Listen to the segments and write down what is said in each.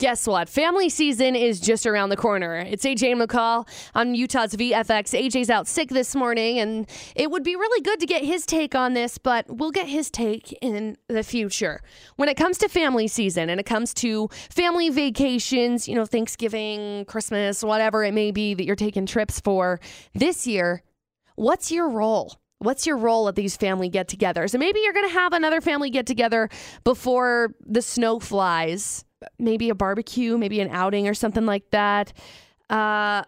guess what? Family season is just around the corner. It's AJ McCall on Utah's VFX. AJ's out sick this morning, and it would be really good to get his take on this, but we'll get his take in the future. When it comes to family season and it comes to family vacations, you know, Thanksgiving, Christmas, whatever it may be that you're taking trips for this year, what's your role? What's your role at these family get togethers? And maybe you're going to have another family get together before the snow flies. Maybe a barbecue, maybe an outing or something like that. Uh,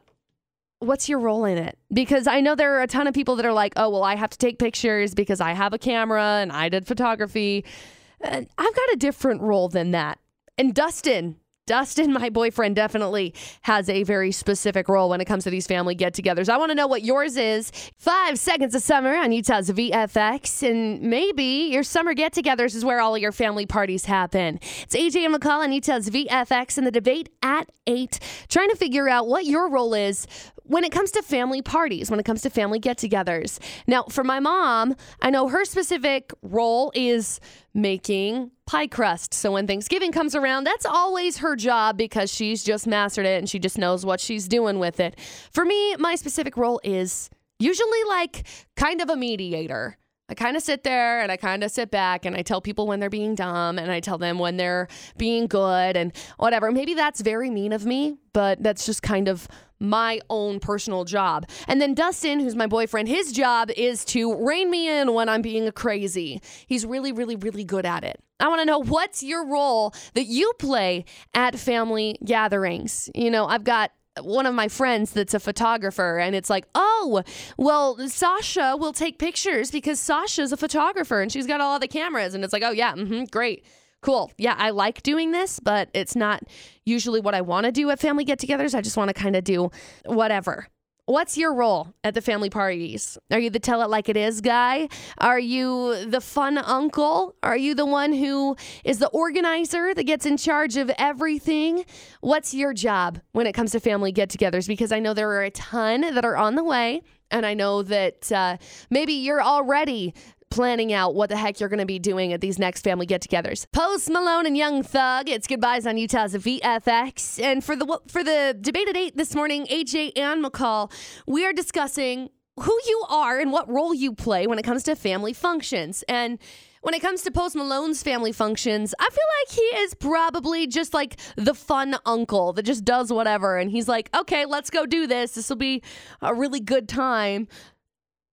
what's your role in it? Because I know there are a ton of people that are like, oh, well, I have to take pictures because I have a camera and I did photography. And I've got a different role than that. And Dustin, Dustin, my boyfriend, definitely has a very specific role when it comes to these family get togethers. I want to know what yours is. Five seconds of summer on Utah's VFX. And maybe your summer get togethers is where all of your family parties happen. It's AJ and McCall on Utah's VFX and the debate at 8, trying to figure out what your role is when it comes to family parties, when it comes to family get togethers. Now, for my mom, I know her specific role is making pie crust. So when Thanksgiving comes around, that's always her job because she's just mastered it and she just knows what she's doing with it. For me, my specific role is usually like kind of a mediator. I kind of sit there and I kind of sit back and I tell people when they're being dumb and I tell them when they're being good and whatever. Maybe that's very mean of me, but that's just kind of my own personal job. And then Dustin, who's my boyfriend, his job is to rein me in when I'm being crazy. He's really, really, really good at it. I want to know what's your role that you play at family gatherings. You know, I've got one of my friends that's a photographer and it's like oh well sasha will take pictures because sasha's a photographer and she's got all the cameras. And it's like oh yeah mm-hmm, great cool. Yeah i like doing this but it's not usually what i want to do at family get-togethers. I just want to kind of do whatever What's your role at the family parties? Are you the tell it like it is guy? Are you the fun uncle? Are you the one who is the organizer that gets in charge of everything? What's your job when it comes to family get togethers? Because I know there are a ton that are on the way. And I know that uh, maybe you're already planning out what the heck you're going to be doing at these next family get-togethers. Post Malone and Young Thug. It's goodbyes on Utah's VFX, and for the for the debate at eight this morning, AJ and McCall, we are discussing who you are and what role you play when it comes to family functions and. When it comes to Post Malone's family functions, I feel like he is probably just like the fun uncle that just does whatever. And he's like, okay, let's go do this. This will be a really good time.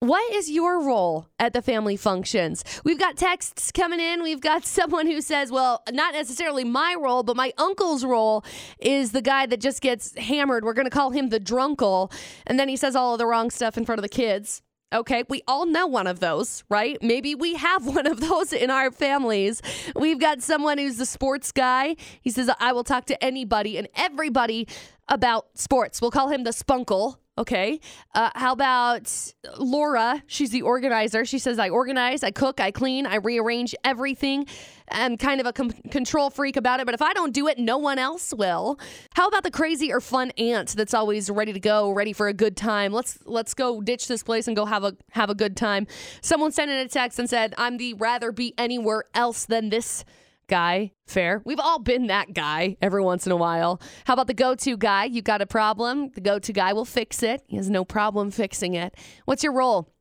What is your role at the family functions? We've got texts coming in. We've got someone who says, well, not necessarily my role, but my uncle's role is the guy that just gets hammered. We're going to call him the drunkle. And then he says all of the wrong stuff in front of the kids. Okay, we all know one of those, right? Maybe we have one of those in our families. We've got someone who's the sports guy. He says, I will talk to anybody and everybody about sports. We'll call him the spunkle. Okay. Uh, how about Laura? She's the organizer. She says, I organize, I cook, I clean, I rearrange everything. I'm kind of a com- control freak about it, but if I don't do it, no one else will. How about the crazy or fun aunt that's always ready to go, ready for a good time? Let's let's go ditch this place and go have a have a good time. Someone sent in a text and said, "I'm the rather be anywhere else than this guy. Fair. We've all been that guy every once in a while. How about the go to guy? You got a problem? The go to guy will fix it. He has no problem fixing it. What's your role?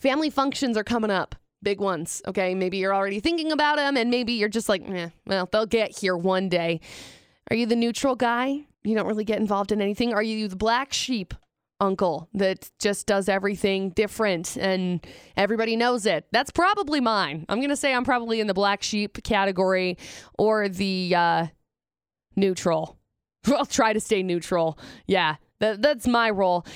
Family functions are coming up. Big ones. Okay. Maybe you're already thinking about them, and maybe you're just like, eh, well, they'll get here one day. Are you the neutral guy? You don't really get involved in anything. Are you the black sheep? Uncle that just does everything different and everybody knows it. That's probably mine. I'm going to say I'm probably in the black sheep category or the uh, neutral. I'll try to stay neutral. Yeah. That, that's my role.